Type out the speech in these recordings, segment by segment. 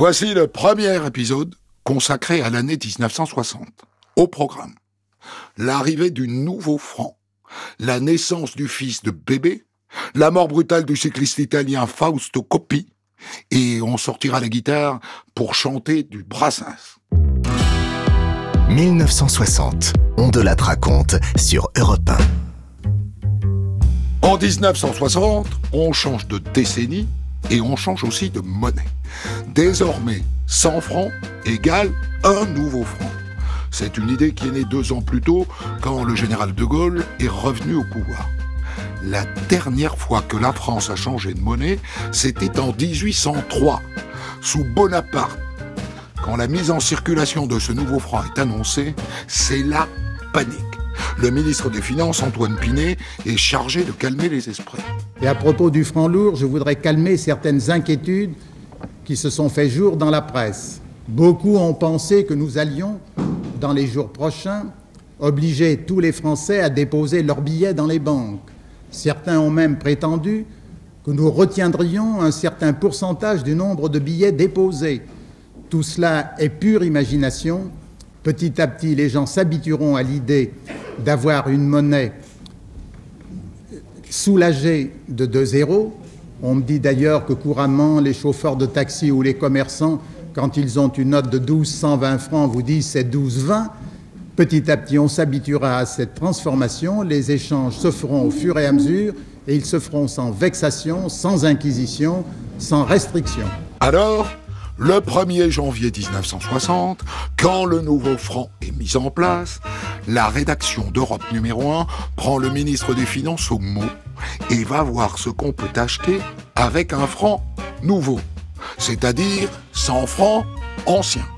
Voici le premier épisode consacré à l'année 1960. Au programme, l'arrivée du nouveau franc, la naissance du fils de bébé, la mort brutale du cycliste italien Fausto Coppi, et on sortira la guitare pour chanter du Brassens. 1960, on de la raconte sur Europe 1. En 1960, on change de décennie et on change aussi de monnaie. Désormais, 100 francs égale un nouveau franc. C'est une idée qui est née deux ans plus tôt quand le général de Gaulle est revenu au pouvoir. La dernière fois que la France a changé de monnaie, c'était en 1803, sous Bonaparte. Quand la mise en circulation de ce nouveau franc est annoncée, c'est la panique. Le ministre des Finances, Antoine Pinet, est chargé de calmer les esprits. Et à propos du franc lourd, je voudrais calmer certaines inquiétudes qui se sont fait jour dans la presse. Beaucoup ont pensé que nous allions, dans les jours prochains, obliger tous les Français à déposer leurs billets dans les banques. Certains ont même prétendu que nous retiendrions un certain pourcentage du nombre de billets déposés. Tout cela est pure imagination. Petit à petit, les gens s'habitueront à l'idée d'avoir une monnaie soulagée de 2 zéros. On me dit d'ailleurs que couramment, les chauffeurs de taxi ou les commerçants, quand ils ont une note de 12, 120 francs, vous disent c'est 12, 20. Petit à petit, on s'habituera à cette transformation, les échanges se feront au fur et à mesure, et ils se feront sans vexation, sans inquisition, sans restriction. Alors, le 1er janvier 1960, quand le nouveau franc est mis en place, la rédaction d'Europe numéro 1 prend le ministre des Finances au mot et va voir ce qu'on peut acheter avec un franc nouveau, c'est-à-dire 100 francs anciens.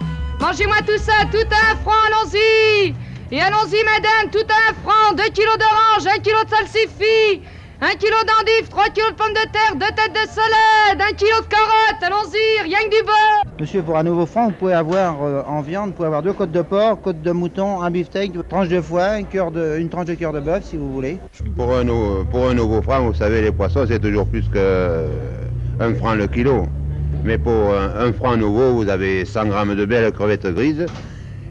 Mangez-moi tout ça, tout un franc, allons-y Et allons-y, madame, tout un franc, deux kilos d'orange, un kilo de salsifis, un kilo d'endives, trois kilos de pommes de terre, deux têtes de salade, un kilo de carottes, allons-y, rien que du beurre Monsieur, pour un nouveau franc, vous pouvez avoir euh, en viande, vous pouvez avoir deux côtes de porc, côte de mouton, un beefsteak, une tranche de foie, une, cœur de, une tranche de cœur de bœuf, si vous voulez. Pour un, nou- pour un nouveau franc, vous savez, les poissons, c'est toujours plus que euh, un franc le kilo. Mais pour un, un franc nouveau, vous avez 100 grammes de belles crevettes grises.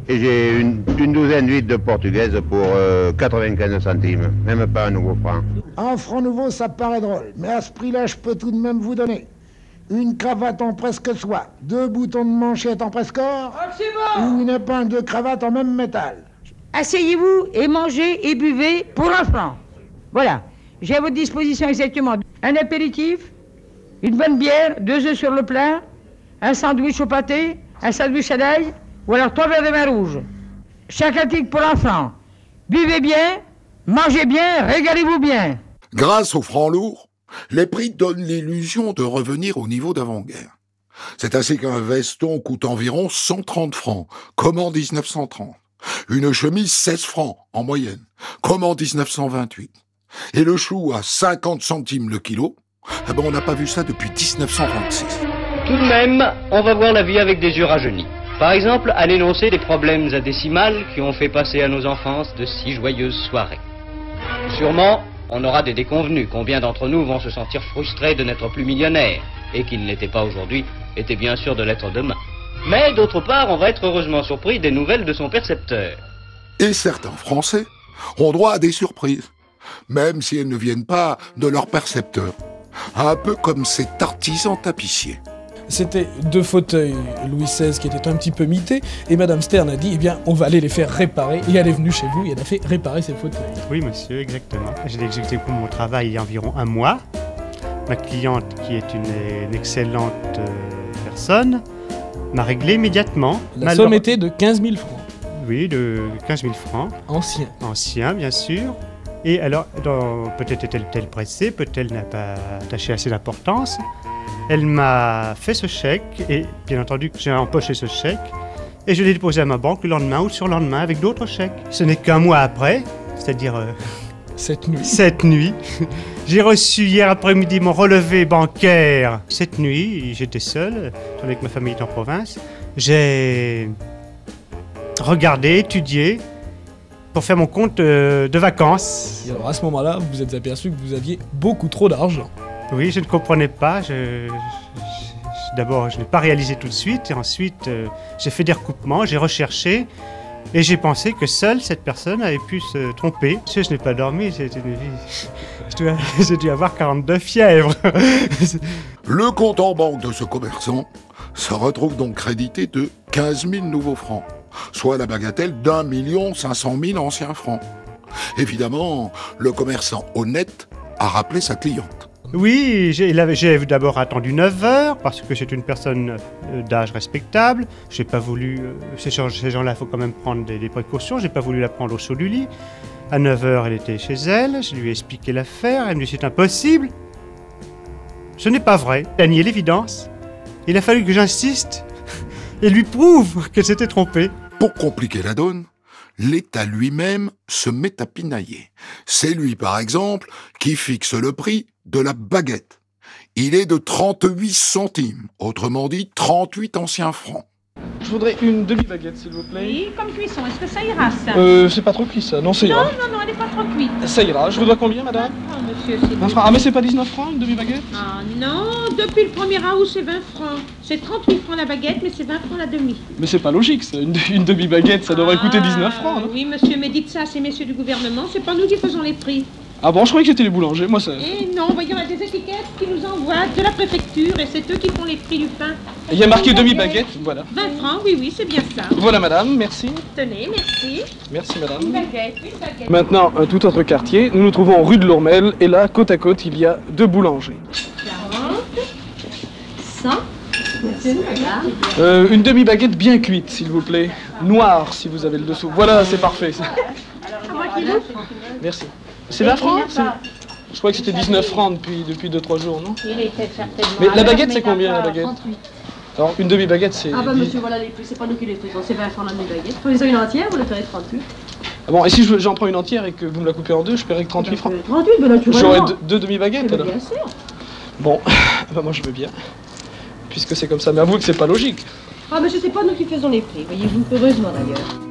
Et j'ai une, une douzaine d'huîtres de portugaises pour euh, 95 centimes. Même pas un nouveau franc. Un franc nouveau, ça paraît drôle, mais à ce prix-là, je peux tout de même vous donner une cravate en presque soie, deux boutons de manchette en presque or, ou une épingle de cravate en même métal. Asseyez-vous et mangez et buvez pour un franc. Voilà. J'ai à votre disposition exactement un apéritif, une bonne bière, deux œufs sur le plat, un sandwich au pâté, un sandwich à l'ail, ou alors trois verres de vin rouge. Chaque article pour un franc. Buvez bien, mangez bien, régalez-vous bien. Grâce au franc lourd, les prix donnent l'illusion de revenir au niveau d'avant-guerre. C'est ainsi qu'un veston coûte environ 130 francs, comme en 1930. Une chemise 16 francs en moyenne, comme en 1928. Et le chou à 50 centimes le kilo, eh ben on n'a pas vu ça depuis 1926. Tout de même, on va voir la vie avec des yeux rajeunis. Par exemple, à l'énoncé des problèmes à décimales qui ont fait passer à nos enfances de si joyeuses soirées. Sûrement, on aura des déconvenus. Combien d'entre nous vont se sentir frustrés de n'être plus millionnaires et qui ne l'étaient pas aujourd'hui étaient bien sûr de l'être demain. Mais d'autre part, on va être heureusement surpris des nouvelles de son percepteur. Et certains Français ont droit à des surprises, même si elles ne viennent pas de leur percepteur. Un peu comme cet artisan tapissier. C'était deux fauteuils Louis XVI qui étaient un petit peu mités, et Madame Stern a dit, eh bien, on va aller les faire réparer, et elle est venue chez vous, et elle a fait réparer ces fauteuils. Oui, monsieur, exactement. J'ai exécuté pour mon travail il y a environ un mois. Ma cliente, qui est une, une excellente euh, personne, m'a réglé immédiatement. La Malheure- somme était de 15 000 francs, Oui, de 15 000 francs. anciens. Ancien, bien sûr. Et alors, peut-être est-elle pressée, peut-être n'a pas attaché assez d'importance. Elle m'a fait ce chèque, et bien entendu, j'ai empoché ce chèque, et je l'ai déposé à ma banque le lendemain ou sur le lendemain avec d'autres chèques. Ce n'est qu'un mois après, c'est-à-dire euh, Cette nuit. cette nuit, j'ai reçu hier après-midi mon relevé bancaire. Cette nuit, j'étais seul, tandis que ma famille est en province. J'ai regardé, étudié, pour faire mon compte euh, de vacances. Et alors à ce moment-là, vous vous êtes aperçu que vous aviez beaucoup trop d'argent. Oui, je ne comprenais pas, je, D'abord, je ne l'ai pas réalisé tout de suite, et ensuite, euh, j'ai fait des recoupements, j'ai recherché, et j'ai pensé que seule cette personne avait pu se tromper. Je, n'ai pas dormi, j'ai j'ai dû avoir 42 fièvres. Le compte en banque de ce commerçant se retrouve donc crédité de 15 000 nouveaux francs, soit la bagatelle d'un million cinq cent mille anciens francs. Évidemment, le commerçant honnête a rappelé sa cliente. Oui, j'ai d'abord attendu 9 heures parce que c'est une personne euh, d'âge respectable. J'ai pas voulu. euh, ces gens- ces gens-là, il faut quand même prendre des, des précautions. J'ai pas voulu la prendre au chaud du lit. À 9 heures, elle était chez elle. Je lui ai expliqué l'affaire. Elle me dit c'est impossible. Ce n'est pas vrai. Elle a nié l'évidence. Il a fallu que j'insiste et lui prouve qu'elle s'était trompée. Pour compliquer la donne, l'État lui-même se met à pinailler. C'est lui, par exemple, qui fixe le prix de la baguette. Il est de 38 centimes, autrement dit 38 anciens francs. Je voudrais une demi-baguette, s'il vous plaît. Oui, comme cuisson, est-ce que ça ira ça Euh, c'est pas trop cuit ça. Non, ça Non, ira. non, non, elle n'est pas trop cuite. Ça ira. Je vous dois combien, madame Ah, monsieur, c'est 20 francs. Ah, mais c'est pas 19 francs, une demi-baguette? Ah non, depuis le 1er août, c'est 20 francs. C'est 38 francs la baguette, mais c'est 20 francs la demi. Mais c'est pas logique, ça. Une, une demi-baguette, ça devrait coûter 19 francs, non? Ah, Oui, monsieur, mais dites ça à ces messieurs du gouvernement, c'est pas nous qui faisons les prix. Ah bon, je croyais que c'était les boulangers. Moi, ça. Et non, voyons, on a des étiquettes qui nous envoient de la préfecture et c'est eux qui font les prix du pain. Il y a marqué demi-baguette, voilà. 20 francs, oui, oui, c'est bien ça. Voilà, madame, merci. Tenez, merci. Merci, Une madame. baguette, une baguette. Maintenant, un tout autre quartier. Nous nous trouvons rue de l'Ormel, et là, côte à côte, il y a deux boulangers. 40, 100. Merci, madame. Euh, une demi-baguette bien cuite, s'il vous plaît. Noire, si vous avez le dessous. Voilà, c'est parfait. ça. Merci. C'est 20 francs c'est- Je crois que c'était 19 francs depuis, depuis 2-3 jours, non Il était certainement. Mais la baguette, mais c'est combien, la baguette 38. Alors, une demi-baguette, c'est. Ah bah 10. monsieur, voilà les prix, c'est pas nous qui les faisons, c'est 20 francs la demi-baguette. Prenez-ça une entière, vous le ferez 38. Ah bon, et si je- j'en prends une entière et que vous me la coupez en deux, je paierai que 38 francs 38, ben naturellement. J'aurai deux, deux demi-baguettes alors bien sûr. Bon, bah moi je veux bien. Puisque c'est comme ça, mais avouez que c'est pas logique. Ah monsieur, c'est pas nous qui faisons les prix, voyez-vous, heureusement d'ailleurs.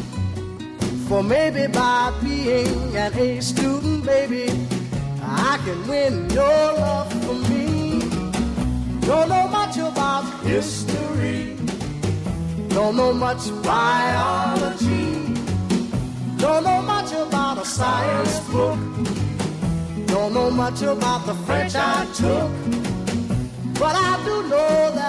For maybe by being an A student, baby, I can win your love for me. Don't know much about history. Don't know much biology. Don't know much about a science book. Don't know much about the French I took. But I do know that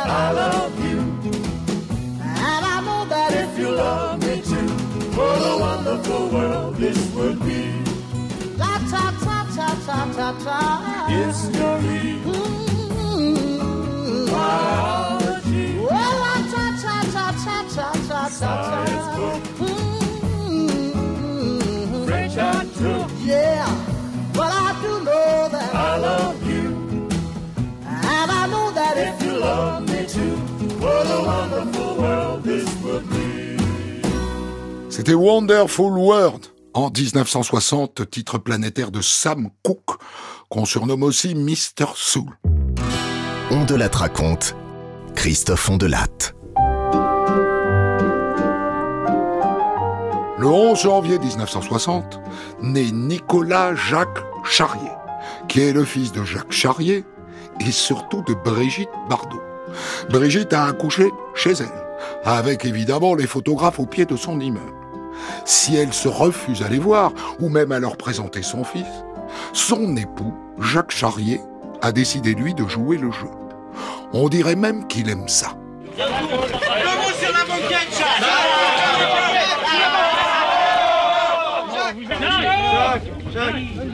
ta a. C'était Wonderful World en 1960, titre planétaire de Sam Cooke, qu'on surnomme aussi Mr. Soul. On de raconte. Christophe Ondelatte. Le 11 janvier 1960, naît Nicolas Jacques Charrier, qui est le fils de Jacques Charrier et surtout de Brigitte Bardot. Brigitte a accouché chez elle, avec évidemment les photographes au pied de son immeuble. Si elle se refuse à les voir, ou même à leur présenter son fils, son époux, Jacques Charrier, a décidé lui de jouer le jeu. On dirait même qu'il aime ça.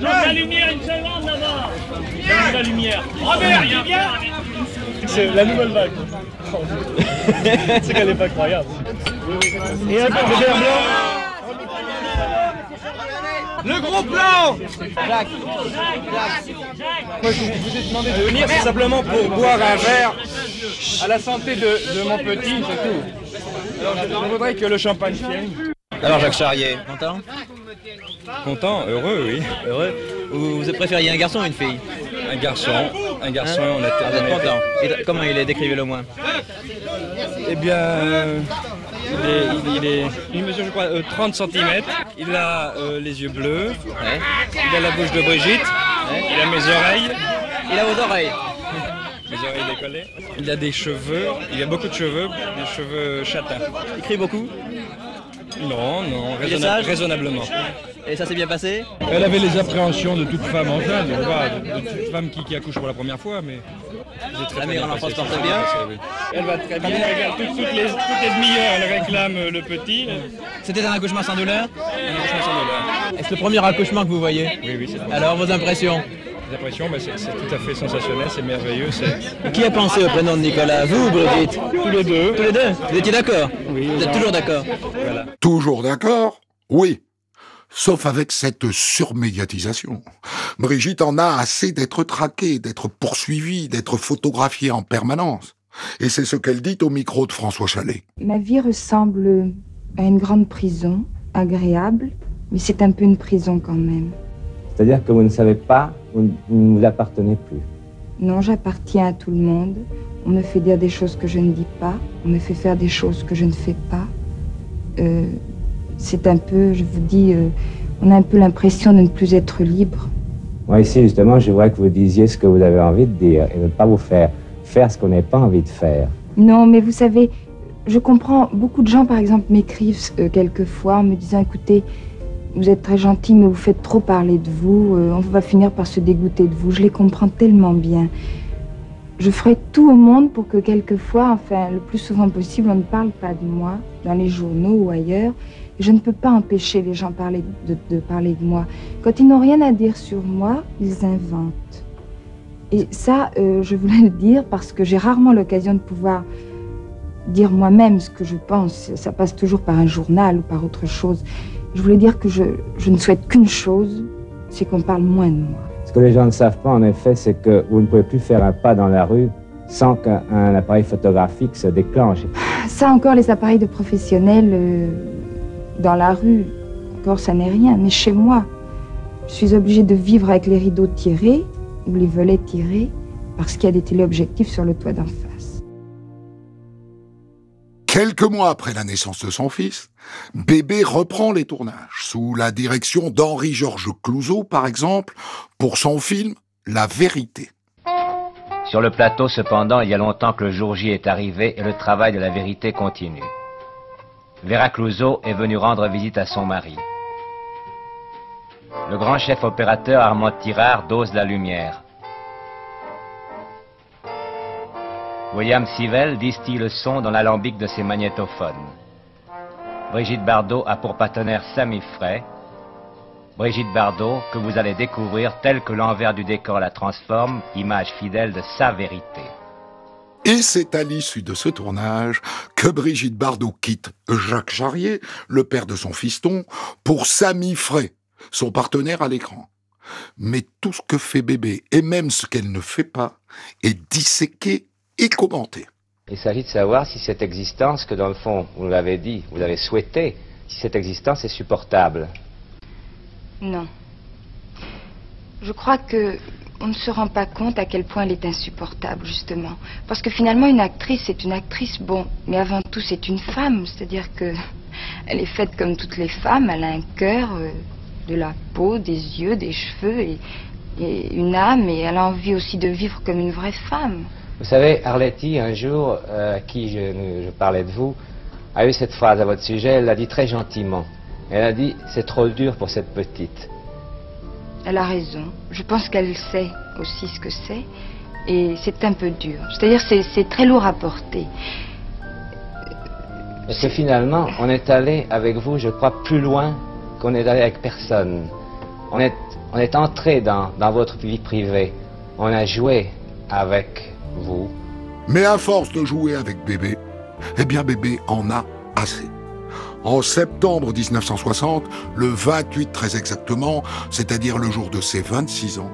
La lumière, une seconde là-bas La lumière Robert, il vient C'est la nouvelle vague. C'est qu'elle est pas croyable. Et un peu de verre blanc Le gros plan Jacques Moi, je vous ai demandé de venir, c'est simplement pour boire un verre à la santé de, de mon petit, c'est tout. Alors, je, voudrais que le champagne vienne. Alors Jacques Charrier, Content content, heureux, oui. Heureux Vous, vous préfériez un garçon ou une fille? Un garçon, un garçon, Hein on a Ah, tellement content. Et comment il est? Décrivez-le moins. Eh bien, euh, il, est, il, il est- il mesure, je crois, euh, 30 cm. Il a euh, les yeux bleus. Il a la bouche de Brigitte. Il a mes oreilles. Il a vos oreilles. Mes oreilles décollées. Il a des cheveux. Il a beaucoup de cheveux, des cheveux châtains. Il crie beaucoup Non, non, raisonna- raisonnablement. Et ça s'est bien passé Elle avait les appréhensions de toute femme enceinte, de, toute femme qui, qui accouche pour la première fois, mais... très, La mère en enfance passé, porte bien passé, oui. Elle va très bien, regarde, toutes, toutes les, toutes les demi-heures, elle réclame euh, le petit. C'était un accouchement sans douleur Un accouchement sans douleur. Est-ce le premier accouchement que vous voyez Oui, oui, c'est Alors, vos impressions impressions, bah, c'est tout à fait sensationnel, c'est merveilleux. Qui a pensé au prénom de Nicolas? Vous ou Brigitte? Tous les deux. Tous les deux? Vous étiez d'accord? Oui. Vous êtes toujours d'accord? Voilà. Toujours d'accord? Oui. Sauf avec cette surmédiatisation. Brigitte en a assez d'être traquée, d'être poursuivie, d'être photographiée en permanence. Et c'est ce qu'elle dit au micro de François Chalet. Ma vie ressemble à une grande prison, agréable, mais c'est un peu une prison quand même. C'est-à-dire que vous ne savez pas, vous ne vous ne vous appartenez plus. Non, j'appartiens à tout le monde. On me fait dire des choses que je ne dis pas. On me fait faire des choses que je ne fais pas. Euh, c'est un peu, je vous dis, euh, on a un peu l'impression de ne plus être libre. Moi, ici, justement, je voudrais que vous disiez ce que vous avez envie de dire et ne pas vous faire faire ce qu'on n'a pas envie de faire. Non, mais vous savez, je comprends, beaucoup de gens, par exemple, m'écrivent euh, quelquefois en me disant, écoutez, vous êtes très gentil, mais vous faites trop parler de vous, euh, on va finir par se dégoûter de vous. Je les comprends tellement bien. Je ferai tout au monde pour que quelquefois, enfin, le plus souvent possible, on ne parle pas de moi, dans les journaux ou ailleurs. Je ne peux pas empêcher les gens de parler de moi. Quand ils n'ont rien à dire sur moi, ils inventent. Et ça, euh, je voulais le dire parce que j'ai rarement l'occasion de pouvoir dire moi-même ce que je pense. Ça passe toujours par un journal ou par autre chose. Je voulais dire que je, je ne souhaite qu'une chose, c'est qu'on parle moins de moi. Ce que les gens ne savent pas, en effet, c'est que vous ne pouvez plus faire un pas dans la rue sans qu'un un appareil photographique se déclenche. Ça encore, les appareils de professionnels euh, dans la rue, encore ça n'est rien. Mais chez moi, je suis obligée de vivre avec les rideaux tirés ou les volets tirés parce qu'il y a des téléobjectifs sur le toit d'en face. Quelques mois après la naissance de son fils, Bébé reprend les tournages, sous la direction d'Henri-Georges Clouzot, par exemple, pour son film La vérité. Sur le plateau, cependant, il y a longtemps que le jour J est arrivé et le travail de la vérité continue. Vera Clouseau est venue rendre visite à son mari. Le grand chef opérateur Armand Tirard dose la lumière. William Sivell distille le son dans l'alambic de ses magnétophones. Brigitte Bardot a pour partenaire Samy Frey. Brigitte Bardot, que vous allez découvrir tel que l'envers du décor la transforme, image fidèle de sa vérité. Et c'est à l'issue de ce tournage que Brigitte Bardot quitte Jacques Charrier, le père de son fiston, pour Samy Frey, son partenaire à l'écran. Mais tout ce que fait bébé, et même ce qu'elle ne fait pas, est disséqué et commenté. Il s'agit de savoir si cette existence, que dans le fond, vous l'avez dit, vous avez souhaité, si cette existence est supportable. Non. Je crois que on ne se rend pas compte à quel point elle est insupportable, justement. Parce que finalement, une actrice, c'est une actrice, bon, mais avant tout, c'est une femme. C'est-à-dire que elle est faite comme toutes les femmes. Elle a un cœur, euh, de la peau, des yeux, des cheveux et, et une âme. Et elle a envie aussi de vivre comme une vraie femme. Vous savez, Arletty, un jour, euh, à qui je, je parlais de vous, a eu cette phrase à votre sujet, elle l'a dit très gentiment. Elle a dit, c'est trop dur pour cette petite. Elle a raison. Je pense qu'elle sait aussi ce que c'est. Et c'est un peu dur. C'est-à-dire c'est très lourd à porter. Parce que finalement, on est allé avec vous, je crois, plus loin qu'on est allé avec personne. On est, on est entré dans, dans votre vie privée. On a joué avec vous. Mais à force de jouer avec bébé, eh bien bébé en a assez. En septembre 1960, le 28 très exactement, c'est-à-dire le jour de ses 26 ans,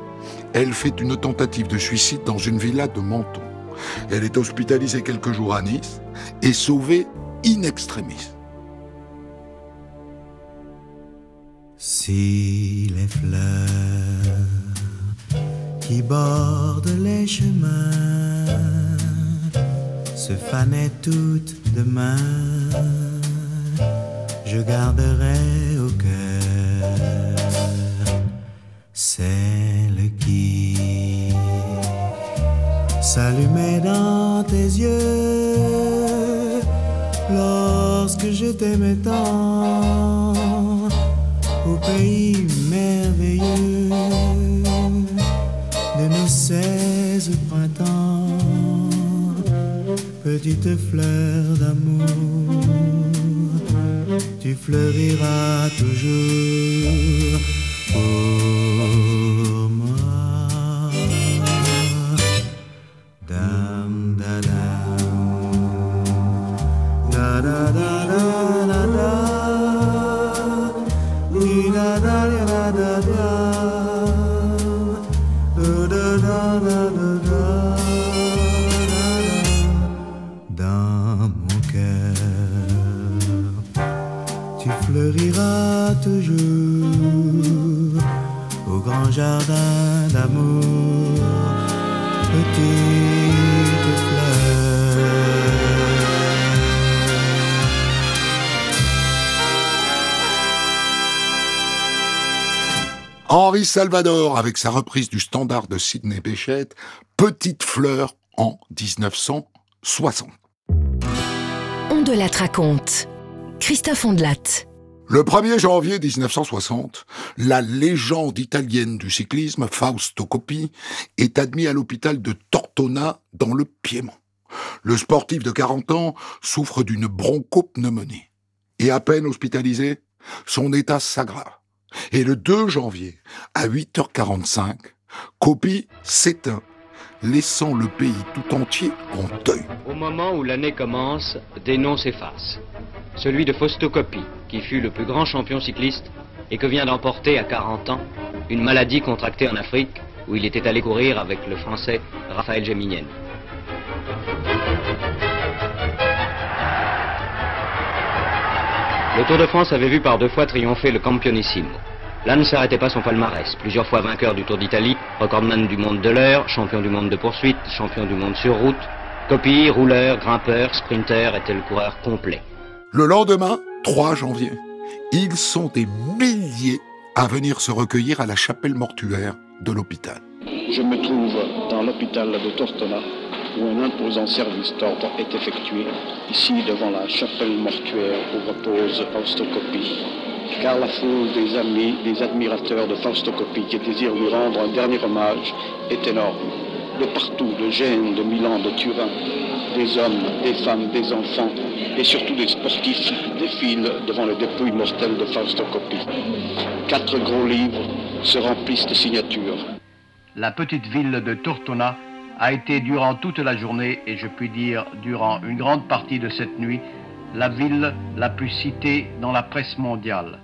elle fait une tentative de suicide dans une villa de Menton. Elle est hospitalisée quelques jours à Nice et sauvée in extremis. Si les fleurs qui bordent les chemins se fanaient toutes demain, je garderai au cœur celle qui s'allumait dans tes yeux lorsque je t'aimais tant. Au pays seize printemps, petite fleur d'amour, tu fleuriras toujours Salvador avec sa reprise du standard de Sidney Bechet, Petite fleur en 1960. On de la raconte. Christophe Ondelat. Le 1er janvier 1960, la légende italienne du cyclisme, Fausto Coppi, est admis à l'hôpital de Tortona dans le Piémont. Le sportif de 40 ans souffre d'une bronchopneumonie. Et à peine hospitalisé, son état s'aggrave. Et le 2 janvier, à 8h45, Coppi s'éteint, laissant le pays tout entier en deuil. Au moment où l'année commence, des noms s'effacent. Celui de Fausto Coppi, qui fut le plus grand champion cycliste et que vient d'emporter à 40 ans une maladie contractée en Afrique où il était allé courir avec le français Raphaël Géminienne. Le Tour de France avait vu par deux fois triompher le Campionissimo. Là ne s'arrêtait pas son palmarès. Plusieurs fois vainqueur du Tour d'Italie, recordman du monde de l'heure, champion du monde de poursuite, champion du monde sur route. Copie, rouleur, grimpeur, sprinter était le coureur complet. Le lendemain, 3 janvier, ils sont des milliers à venir se recueillir à la chapelle mortuaire de l'hôpital. Je me trouve dans l'hôpital de Tortona où un imposant service d'ordre est effectué, ici devant la chapelle mortuaire où repose Fausto Coppi. Car la foule des amis, des admirateurs de Fausto Coppi qui désirent lui rendre un dernier hommage est énorme. De partout, de Gênes, de Milan, de Turin, des hommes, des femmes, des enfants et surtout des sportifs défilent devant le dépouille mortel de Fausto Coppi. Quatre gros livres se remplissent de signatures. La petite ville de Tortona a été durant toute la journée, et je puis dire durant une grande partie de cette nuit, la ville la plus citée dans la presse mondiale.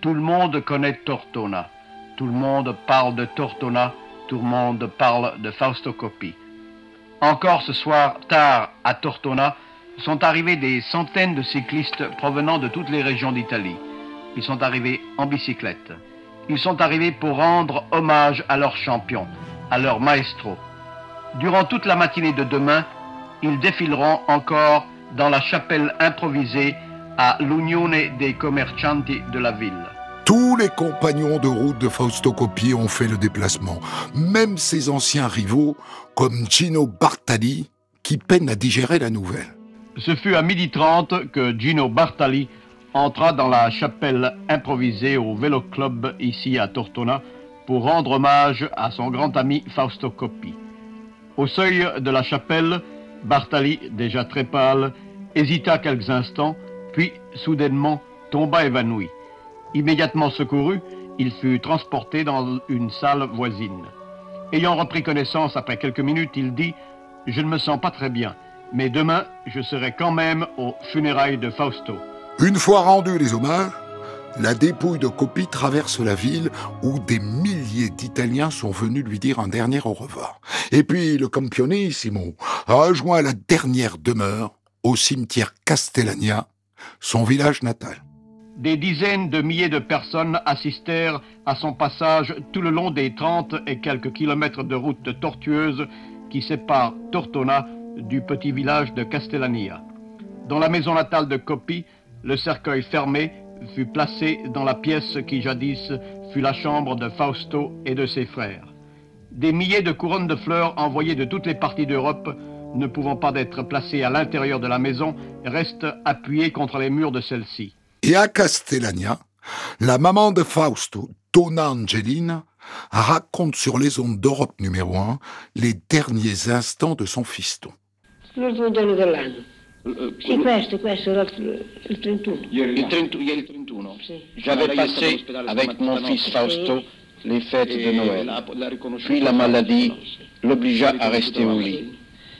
Tout le monde connaît Tortona. Tout le monde parle de Tortona. Tout le monde parle de Fausto Coppi. Encore ce soir, tard à Tortona, sont arrivés des centaines de cyclistes provenant de toutes les régions d'Italie. Ils sont arrivés en bicyclette. Ils sont arrivés pour rendre hommage à leur champion, à leur maestro. Durant toute la matinée de demain, ils défileront encore dans la chapelle improvisée à l'Unione dei Commercianti de la ville. Tous les compagnons de route de Fausto Coppi ont fait le déplacement, même ses anciens rivaux comme Gino Bartali, qui peinent à digérer la nouvelle. Ce fut à midi 30 que Gino Bartali entra dans la chapelle improvisée au Vélo Club ici à Tortona pour rendre hommage à son grand ami Fausto Coppi. Au seuil de la chapelle, Bartali, déjà très pâle, hésita quelques instants, puis soudainement tomba évanoui. Immédiatement secouru, il fut transporté dans une salle voisine. Ayant repris connaissance après quelques minutes, il dit Je ne me sens pas très bien, mais demain, je serai quand même aux funérailles de Fausto. Une fois rendus les hommages, la dépouille de Coppi traverse la ville où des milliers d'Italiens sont venus lui dire un dernier au revoir. Et puis le Campionissimo a rejoint la dernière demeure au cimetière Castellania, son village natal. Des dizaines de milliers de personnes assistèrent à son passage tout le long des 30 et quelques kilomètres de route tortueuse qui séparent Tortona du petit village de Castellania. Dans la maison natale de Coppi, le cercueil fermé fut placé dans la pièce qui jadis fut la chambre de Fausto et de ses frères. Des milliers de couronnes de fleurs envoyées de toutes les parties d'Europe, ne pouvant pas être placées à l'intérieur de la maison, restent appuyées contre les murs de celle-ci. Et à Castellania, la maman de Fausto, Donna Angelina, raconte sur les ondes d'Europe numéro 1 les derniers instants de son fiston. Sì, questo, questo, il 31. Il 31, ieri 31. J'avais passé avec mon fils Fausto les fêtes de Noël. Puis la maladie l'obligea à rester au lit.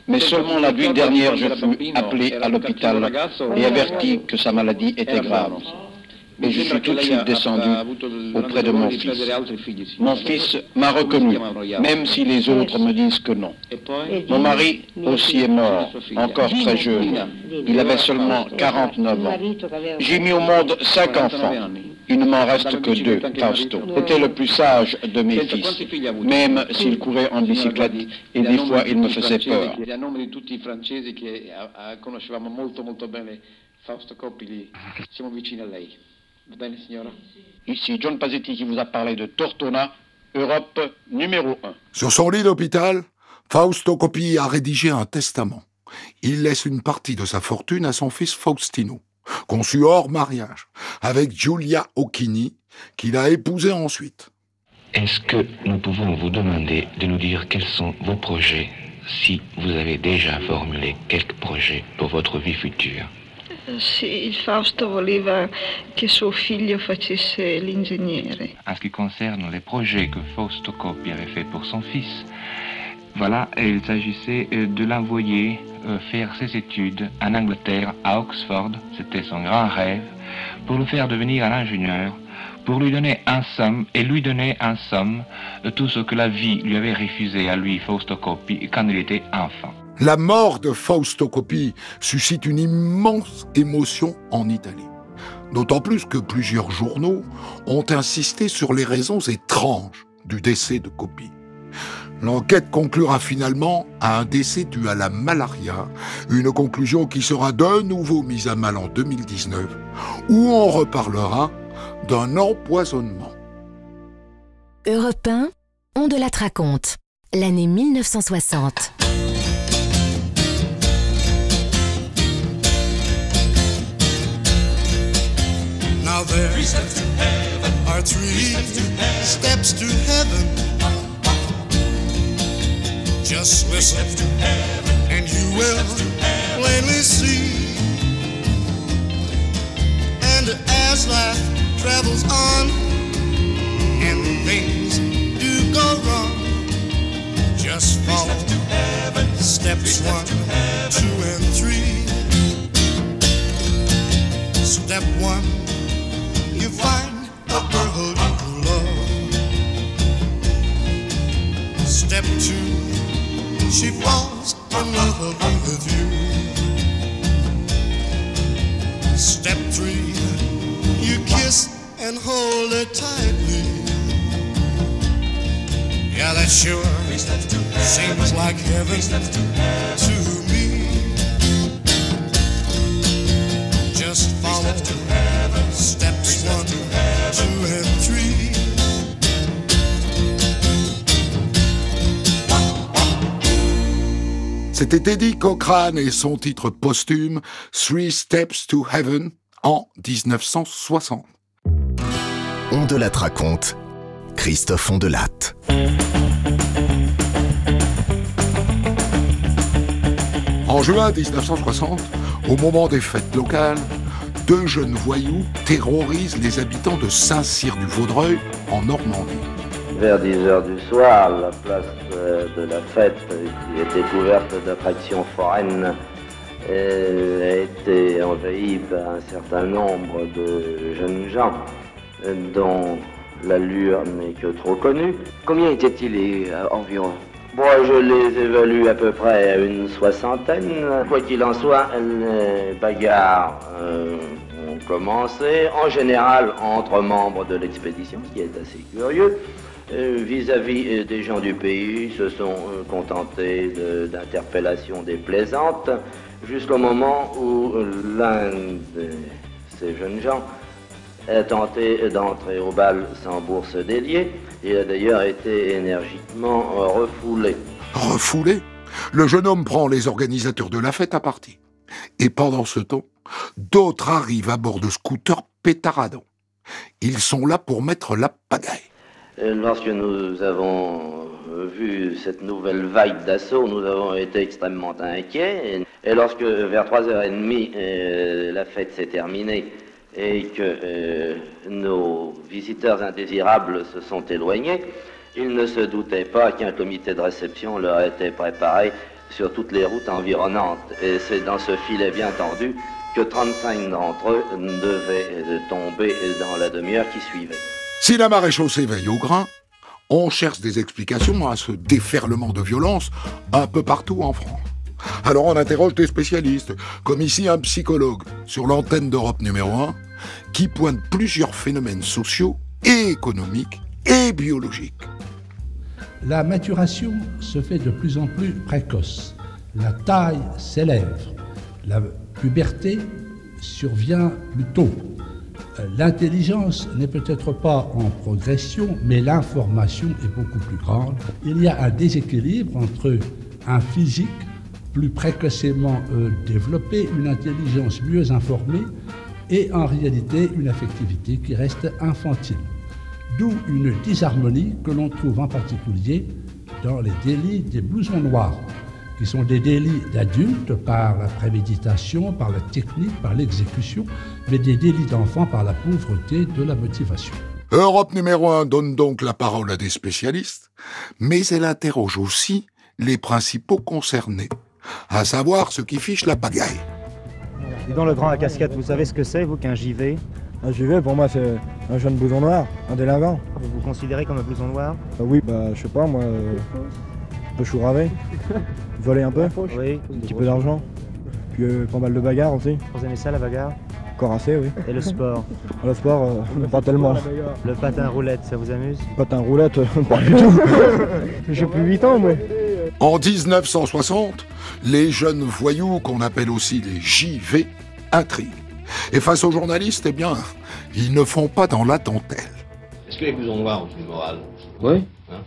Mais seulement la nuit dernière, je fus appelé à l'hôpital et averti que sa maladie était grave. Et je suis tout de suite descendu auprès de mon fils. Mon fils m'a reconnu, même si les autres me disent que non. Mon mari aussi est mort, encore très jeune. Il avait seulement 49 ans. J'ai mis au monde cinq enfants. Il ne m'en reste que deux, Fausto. C'était le plus sage de mes fils, même s'il courait en bicyclette et des fois il me faisait peur. Fausto Coppi, siamo vicini a lei. Va bene signora? Ici John Pazetti qui vous a parlé de Tortona, Europe numéro 1. Sur son lit d'hôpital, Fausto Coppi a rédigé un testament. Il laisse une partie de sa fortune à son fils Faustino, conçu hors mariage, avec Giulia Occhini, qu'il a épousée ensuite. Est-ce que nous pouvons vous demander de nous dire quels sont vos projets, si vous avez déjà formulé quelques projets pour votre vie future? Sì, Fausto voleva che suo figlio facesse l'ingegnere. En ce qui concerne les projets que Fausto Coppi avait fait pour son fils, voilà, il s'agissait euh, de l'envoyer euh, faire ses études en Angleterre, à Oxford, c'était son grand rêve, pour le faire devenir un ingénieur, pour lui donner en somme, et lui donner en somme, euh, tout ce que la vie lui avait refusé à lui, Fausto Coppi, quand il était enfant. La mort de Fausto Coppi suscite une immense émotion en Italie. D'autant plus que plusieurs journaux ont insisté sur les raisons étranges du décès de Coppi. L'enquête conclura finalement à un décès dû à la malaria, une conclusion qui sera de nouveau mise à mal en 2019, où on reparlera d'un empoisonnement. Europe 1, on de la. L'année 1960. Now there are three steps to heaven. Just listen, and you will plainly see. And as life travels on, and things do go wrong, just follow steps one, two, and three. C'était Eddie Cochrane et son titre posthume Three Steps to Heaven en 1960. On de la raconte. Christophe Ondelatte. En juin 1960, au moment des fêtes locales, deux jeunes voyous terrorisent les habitants de Saint-Cyr-du-Vaudreuil, en Normandie. Vers 10 heures du soir, la place euh, de la fête, qui est découverte d'attractions foraines, euh, a été envahie par un certain nombre de jeunes gens euh, dont l'allure n'est que trop connue. Combien étaient-ils environ? Bon, je les évalue à peu près à une soixantaine. Quoi qu'il en soit, les bagarres ont commencé, en général entre membres de l'expédition, ce qui est assez curieux. Vis-à-vis des gens du pays, se sont contentés d'interpellations déplaisantes, jusqu'au moment où l'un de ces jeunes gens a tenté d'entrer au bal sans bourse déliée. Il a d'ailleurs été énergiquement refoulé. Refoulé? Le jeune homme prend les organisateurs de la fête à partie. Et pendant ce temps, d'autres arrivent à bord de scooters pétaradants. Ils sont là pour mettre la pagaille. Lorsque nous avons vu cette nouvelle vague d'assaut, nous avons été extrêmement inquiets. Et lorsque, vers 3h30, euh, la fête s'est terminée et que euh, nos visiteurs indésirables se sont éloignés, ils ne se doutaient pas qu'un comité de réception leur était préparé sur toutes les routes environnantes. Et c'est dans ce filet bien tendu que 35 d'entre eux devaient tomber dans la demi-heure qui suivait. Si la marée chaussée veille au grain, on cherche des explications à ce déferlement de violence un peu partout en France. Alors on interroge des spécialistes, comme ici un psychologue sur l'antenne d'Europe numéro 1, qui pointe plusieurs phénomènes sociaux et économiques et biologiques. La maturation se fait de plus en plus précoce. La taille s'élève. La puberté survient plus tôt. L'intelligence n'est peut-être pas en progression, mais l'information est beaucoup plus grande. Il y a un déséquilibre entre un physique plus précocement euh, développé, une intelligence mieux informée et en réalité une affectivité qui reste infantile. D'où une disharmonie que l'on trouve en particulier dans les délits des blousons noirs qui sont des délits d'adultes par la préméditation, par la technique, par l'exécution, mais des délits d'enfants par la pauvreté de la motivation. Europe numéro 1 donne donc la parole à des spécialistes, mais elle interroge aussi les principaux concernés, à savoir ceux qui fichent la pagaille. Et dans le grand à casquette, vous savez ce que c'est, vous, qu'un JV Un JV, pour moi, c'est un jeune blouson noir, un délinquant. Vous vous considérez comme un blouson noir Euh, Oui, bah, je sais pas, moi, euh, un peu chouravé. Voler un peu Oui. Un petit peu d'argent. Puis euh, pas mal de bagarres aussi. Vous aimez ça, la bagarre Encore assez, oui. Et le sport Le sport, euh, pas tellement. Le patin roulette, ça vous amuse Patin roulette, euh, pas du tout. J'ai plus 8 ans, moi. En 1960, les jeunes voyous, qu'on appelle aussi les JV, intriguent. Et face aux journalistes, eh bien, ils ne font pas dans la dentelle. Est-ce que les blousons noirs ont une morale? Oui. Hein?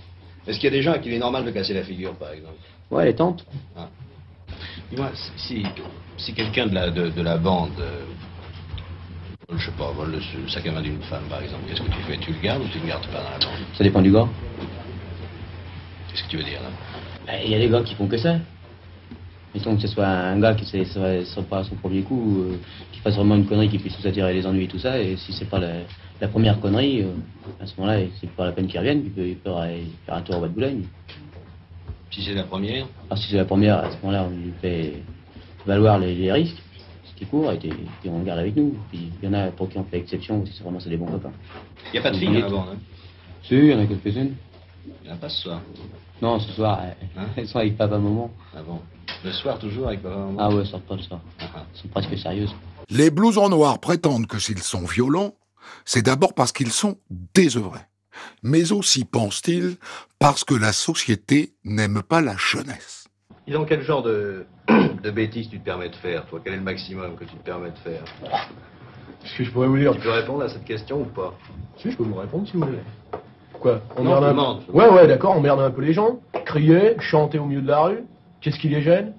Est-ce qu'il y a des gens à qui il est normal de casser la figure, par exemple? Ouais, les tantes. Ah. Dis-moi, si, si quelqu'un de la, de, de la bande, euh, vole, je sais pas, vole le, le sac à main d'une femme, par exemple, qu'est-ce que tu fais? Tu le gardes ou tu le gardes pas dans la bande? Ça dépend du gars. Qu'est-ce que tu veux dire, là? Bah, Il y a des gars qui font que ça. Mettons que ce soit un gars qui ne soit, soit pas à son premier coup, euh, qui fasse vraiment une connerie qui puisse nous attirer les ennuis et tout ça, et si c'est pas la, la première connerie, euh, à ce moment-là, c'est pas la peine qu'il revienne, il peut, il peut aller faire un tour au bas de Boulogne. Si c'est la première Alors si c'est la première, à ce moment-là, on lui fait valoir les, les risques, ce qui court, et, puis on le garde avec nous. Puis il y en a pour qui on fait exception, si c'est vraiment c'est des bons copains. Il n'y a pas de filles la bande, hein Si, il y en a quelques-unes. Il n'y en a pas ce soir. Non, ce soir, elles- elles sont avec papa, maman. Ah bon Le soir, toujours avec papa maman Ah ouais, elles sortent pas le soir. Elles sont presque sérieuses. Les blousons noirs prétendent que s'ils sont violents, c'est d'abord parce qu'ils sont désœuvrés. Mais aussi, pensent-ils, parce que la société n'aime pas la jeunesse. Dis donc, quel genre de, de bêtises tu te permets de faire, toi? Quel est le maximum que tu te permets de faire? Qu'est-ce que je pourrais vous dire? Tu peux répondre à cette question ou pas? Si, je peux vous répondre si vous voulez. Quoi Non, je un- je Ouais, ouais, d'accord, emmerder un peu les gens, crier, chanter au milieu de la rue. Qu'est-ce qui les gêne?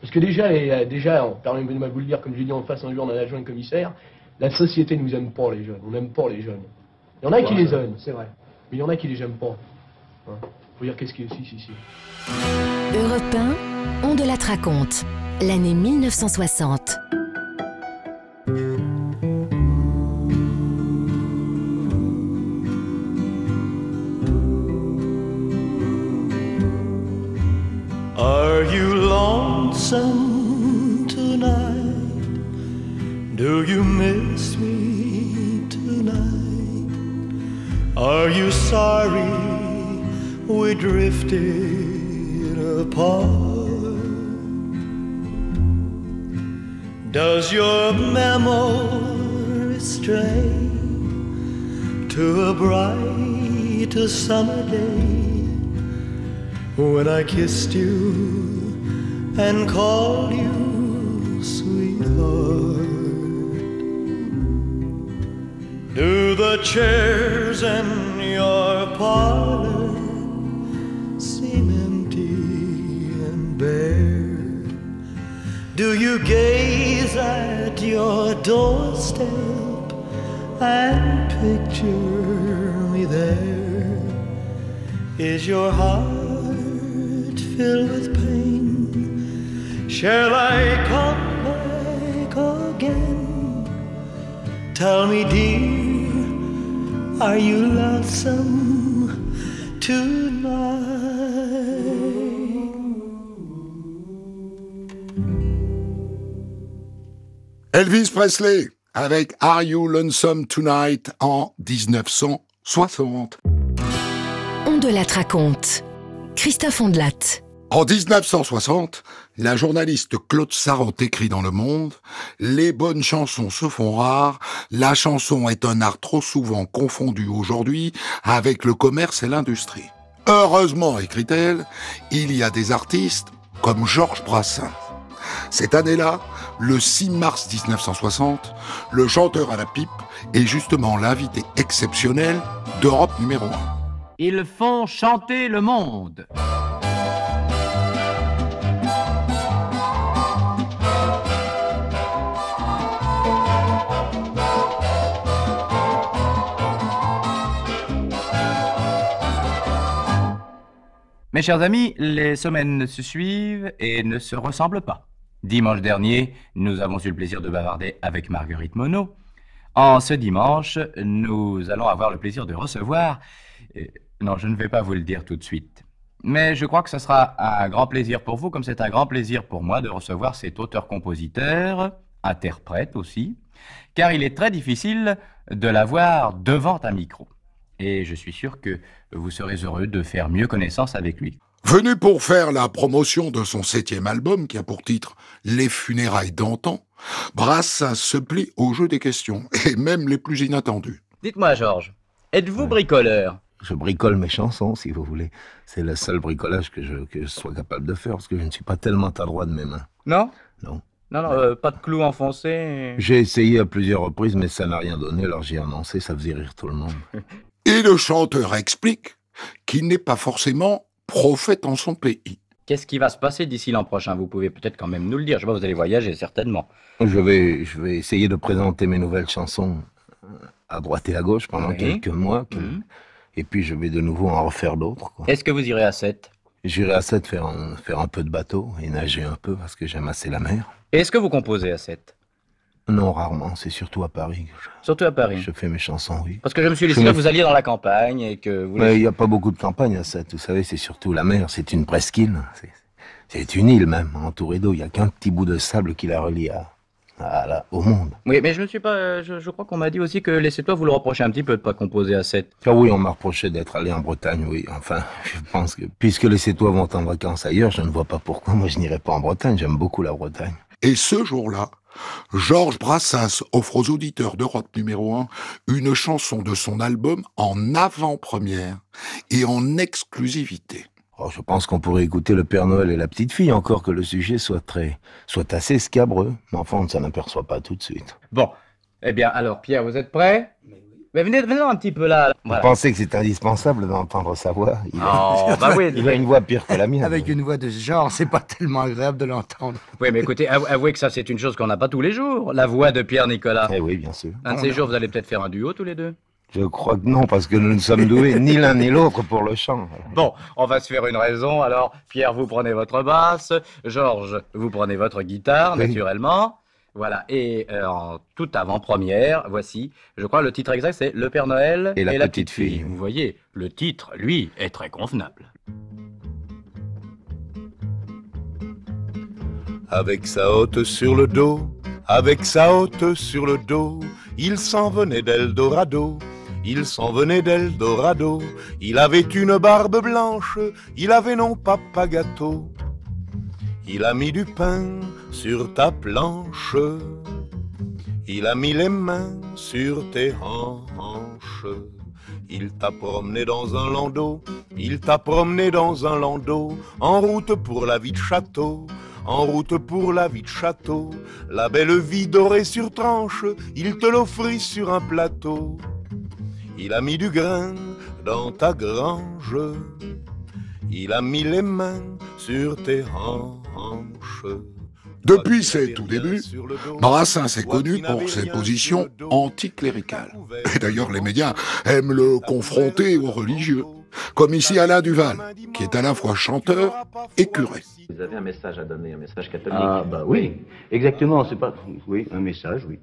Parce que déjà, les- euh, déjà, on- permettez-moi de vous le dire, comme j'ai dit en face un jour d'un adjoint commissaire, la société nous aime pas les jeunes. On n'aime pas les jeunes. Il y en a qui Ouais, les aiment, c'est vrai. Mais il y en a qui les aiment pas. Hein? Faut dire qu'est-ce qui est. Si, si, si. Europe 1, on de la raconte. L'année 1960. Are you sorry we drifted apart? Does your memory stray to a bright summer day? when I kissed you and called you sweetheart. The chairs in your parlor seem empty and bare? Do you gaze at your doorstep and picture me there? Is your heart filled with pain? Shall I come back again? Tell me, dear, are you lonesome Elvis Presley avec Are You Lonesome Tonight en 1960. On de la raconte. Christophe Ondelat. En 1960, la journaliste Claude Sarraute écrit dans Le Monde Les bonnes chansons se font rares, la chanson est un art trop souvent confondu aujourd'hui avec le commerce et l'industrie. Heureusement, écrit-elle, il y a des artistes comme Georges Brassens. Cette année-là, le 6 mars 1960, le chanteur à la pipe est justement l'invité exceptionnel d'Europe numéro 1. Ils font chanter le monde. Mes chers amis, les semaines se suivent et ne se ressemblent pas. Dimanche dernier, nous avons eu le plaisir de bavarder avec Marguerite Monod. En ce dimanche, nous allons avoir le plaisir de recevoir... euh, non, je ne vais pas vous le dire tout de suite. Mais je crois que ce sera un grand plaisir pour vous, comme c'est un grand plaisir pour moi de recevoir cet auteur-compositeur, interprète aussi, car il est très difficile de l'avoir devant un micro. Et je suis sûr que vous serez heureux de faire mieux connaissance avec lui. Venu pour faire la promotion de son septième album, qui a pour titre Les funérailles d'antan, Brassens se plie au jeu des questions, et même les plus inattendues. Dites-moi, Georges, êtes-vous bricoleur? Je bricole mes chansons, si vous voulez. C'est le seul bricolage que je, que je sois capable de faire, parce que je ne suis pas tellement adroit de mes mains. Non? Non. Non, non, euh, pas de clous enfoncés. J'ai essayé à plusieurs reprises, mais ça n'a rien donné, alors j'ai annoncé, ça faisait rire tout le monde. Et le chanteur explique qu'il n'est pas forcément prophète en son pays. Qu'est-ce qui va se passer d'ici l'an prochain? Vous pouvez peut-être quand même nous le dire. Je sais pas, vous allez voyager certainement. Je vais, je vais essayer de présenter mes nouvelles chansons à droite et à gauche pendant Oui. quelques mois. Mhm. Et puis je vais de nouveau en refaire d'autres. Est-ce que vous irez à 7 J'irai à 7 faire un, faire un peu de bateau et nager un peu parce que j'aime assez la mer. Est-ce que vous composez à 7 Non, rarement, c'est surtout à Paris. que je- Surtout à Paris. Je fais mes chansons, oui. Parce que je me suis laissé me- que vous alliez dans la campagne et que vous... Mais il n'y a pas beaucoup de campagne à 7, vous savez, c'est surtout la mer, c'est une presqu'île. C'est- une île même, entourée d'eau. Il n'y a qu'un petit bout de sable qui la relie à, à la- au monde. Oui, mais je ne suis pas... euh, Je, je crois qu'on m'a dit aussi que laissez-toi vous le reprocher un petit peu de pas composer à 7. Ah oui, on m'a reproché d'être allé en Bretagne, oui. Enfin, je pense que puisque les Sétois vont en vacances ailleurs, je ne vois pas pourquoi moi je n'irai pas en Bretagne. J'aime beaucoup la Bretagne. Et ce jour-là, Georges Brassens offre aux auditeurs d'Europe numéro 1 une chanson de son album en avant-première et en exclusivité. Oh, je pense qu'on pourrait écouter le Père Noël et la petite fille, encore que le sujet soit très, soit assez scabreux. Mais enfin, on ne s'en aperçoit pas tout de suite. Bon. Eh bien, alors, Pierre, vous êtes prêt? Mais venez, venez un petit peu là. Vous pensez que c'est indispensable d'entendre sa voix? Il Oh, bah oui. il a une voix pire que la mienne. Avec une voix de ce genre, c'est pas tellement agréable de l'entendre. Oui, mais écoutez, avou- avouez que ça, c'est une chose qu'on n'a pas tous les jours. La voix de Pierre Nicolas. Eh oui, bien sûr. Un de ces jours, vous allez peut-être faire un duo tous les deux. Je crois que non, parce que nous ne sommes doués ni l'un ni l'autre pour le chant. Bon, on va se faire une raison. Alors, Pierre, vous prenez votre basse. Georges, vous prenez votre guitare, Oui. naturellement. Voilà. Et euh, en toute avant-première, voici, je crois, le titre exact, c'est Le Père Noël Et la petite fille. Vous voyez, le titre, lui, est très convenable. Avec sa hotte sur le dos, avec sa hotte sur le dos, il s'en venait d'Eldorado. Il s'en venait d'Eldorado. Il avait une barbe blanche, il avait non papa gâteau. Il a mis du pain sur ta planche. Il a mis les mains sur tes hanches. Il t'a promené dans un landau, il t'a promené dans un landau, en route pour la vie de château, en route pour la vie de château. La belle vie dorée sur tranche, il te l'offrit sur un plateau. Il a mis du grain dans ta grange, il a mis les mains sur tes hanches. Depuis ses tout débuts, Brassens est connu pour ses positions anticléricales. Et d'ailleurs, les médias aiment le confronter aux religieux, comme ici Alain Duval, qui est à la fois chanteur et curé. Vous avez un message à donner, un message catholique. Ah, bah oui, exactement, c'est pas. Oui, un message, oui.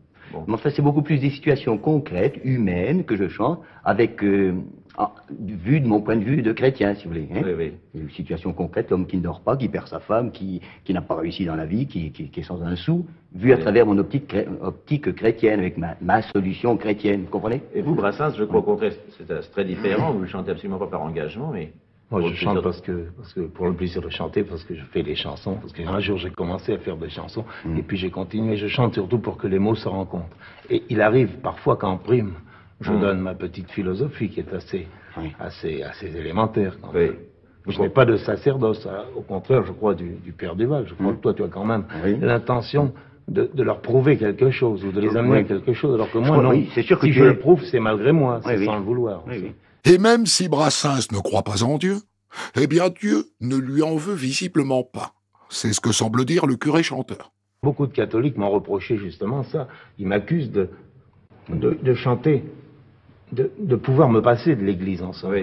Mais enfin, c'est beaucoup plus des situations concrètes, humaines, que je chante, avec. euh, ah, vu de mon point de vue de chrétien, si vous voulez. Hein. Oui, oui. Une situation concrète, l'homme qui ne dort pas, qui perd sa femme, qui, qui n'a pas réussi dans la vie, qui, qui- qui est sans un sou, vu à travers mon optique, chré- optique chrétienne, avec ma, ma solution chrétienne, vous comprenez? Et vous, Brassens, je crois au contraire, c'est très différent. Vous ne chantez absolument pas par engagement, mais. Moi, je chante parce que, parce que pour le plaisir de chanter, parce que je fais des chansons, parce qu'un jour j'ai commencé à faire des chansons, et puis j'ai continué. Je chante surtout pour que les mots se rencontrent. Et il arrive parfois qu'en prime, je Mm. donne ma petite philosophie qui est assez, assez, assez élémentaire. Quand Oui. même. Je n'ai pas de sacerdoce, hein. au contraire, je crois, du, du Père Duval. Je crois que toi, tu as quand même l'intention de, de leur prouver quelque chose, ou de les amener Oui. à quelque chose, alors que moi, crois- non. oui, c'est sûr que si je es- le prouve, c'est malgré moi, c'est sans le vouloir. Et même si Brassens ne croit pas en Dieu, eh bien Dieu ne lui en veut visiblement pas. C'est ce que semble dire le curé chanteur. Beaucoup de catholiques m'ont reproché justement ça. Ils m'accusent de, de, de chanter, de, de pouvoir me passer de l'église en somme.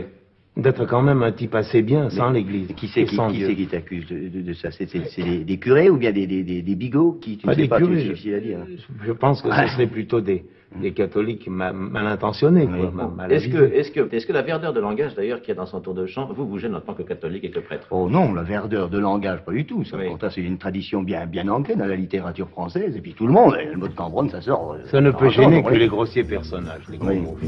D'être quand même un type assez bien sans l'église. Qui c'est qui, qui, qui t'accuse de, de- de ça? C'est des, des curés ou bien des, des, des, des bigots qui tu Pas ne sais des pas, curés, je- à dire. Je pense que ce serait plutôt des, des catholiques ma- mal intentionnés. Est-ce que, est-ce que, est-ce que la verdeur de langage, d'ailleurs, qu'il y a dans son tour de chant, vous vous gêne en tant que catholique et que prêtre? Oh non, la verdeur de langage, pas du tout. Ça, pourtant, c'est une tradition bien, bien ancrée dans la littérature française. Et puis tout le monde, eh, le mot de Cambronne, ça sort. euh, Ça ne peut gêner oui. que les grossiers personnages, les gros mots.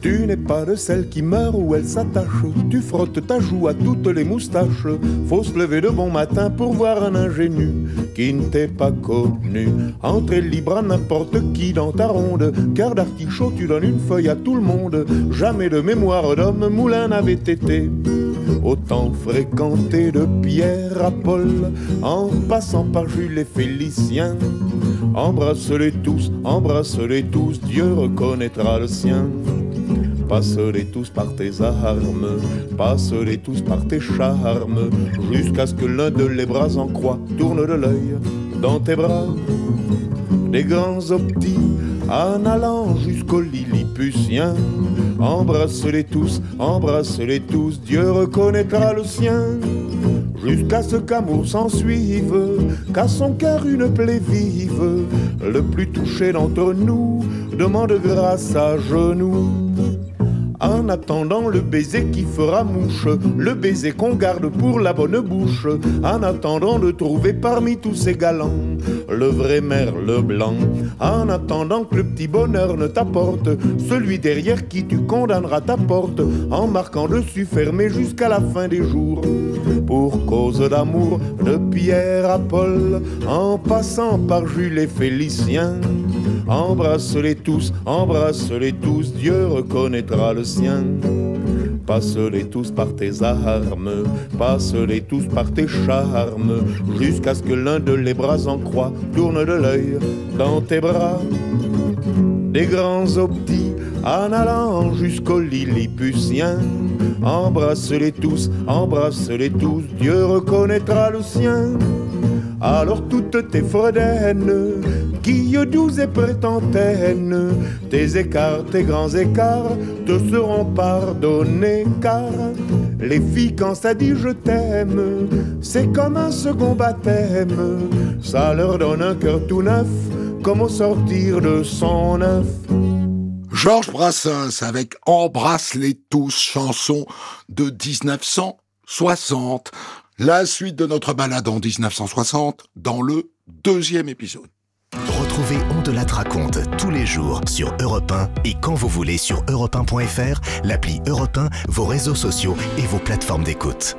Tu n'es pas de celle qui meurt ou elle s'attache. Tu frottes ta joue à toutes les moustaches. Faut se lever de bon matin pour voir un ingénu qui ne t'est pas connu. Entrer libre à n'importe qui dans ta ronde. Car d'artichaut, tu donnes une feuille à tout le monde. Jamais de mémoire d'homme moulin n'avait été. Autant fréquenté de Pierre à Paul, en passant par Jules et Félicien. Embrasse-les tous, embrasse-les tous, Dieu reconnaîtra le sien. Passe-les tous par tes armes, passe-les tous par tes charmes, jusqu'à ce que l'un de les bras en croix tourne de l'œil dans tes bras. Des grands optis en allant jusqu'au Lilliputien. Embrasse-les tous, embrasse-les tous, Dieu reconnaîtra le sien. Jusqu'à ce qu'amour s'en suive, qu'à son cœur une plaie vive. Le plus touché d'entre nous demande grâce à genoux. En attendant le baiser qui fera mouche, le baiser qu'on garde pour la bonne bouche, en attendant de trouver parmi tous ces galants le vrai merle blanc, en attendant que le petit bonheur ne t'apporte celui derrière qui tu condamneras ta porte, en marquant dessus fermé jusqu'à la fin des jours. Pour cause d'amour de Pierre à Paul, en passant par Jules et Félicien, embrasse-les tous, embrasse-les tous, Dieu reconnaîtra le sien. Passe-les tous par tes armes, passe-les tous par tes charmes, jusqu'à ce que l'un de les bras en croix tourne de l'œil dans tes bras. Des grands optis en allant jusqu'au Lilliputien. Embrasse-les tous, embrasse-les tous, Dieu reconnaîtra le sien. Alors toutes tes fredaines, douces et prétentaines, tes écarts, tes grands écarts, te seront pardonnés car les filles quand ça dit je t'aime, c'est comme un second baptême, ça leur donne un cœur tout neuf, comme au sortir de son œuf. Georges Brassens avec Embrasse-les tous, chanson de 1960. La suite de notre balade en 1960 dans le deuxième épisode. Retrouvez On de la raconte tous les jours sur Europe 1 et quand vous voulez sur europe1.fr, l'appli Europe 1, vos réseaux sociaux et vos plateformes d'écoute.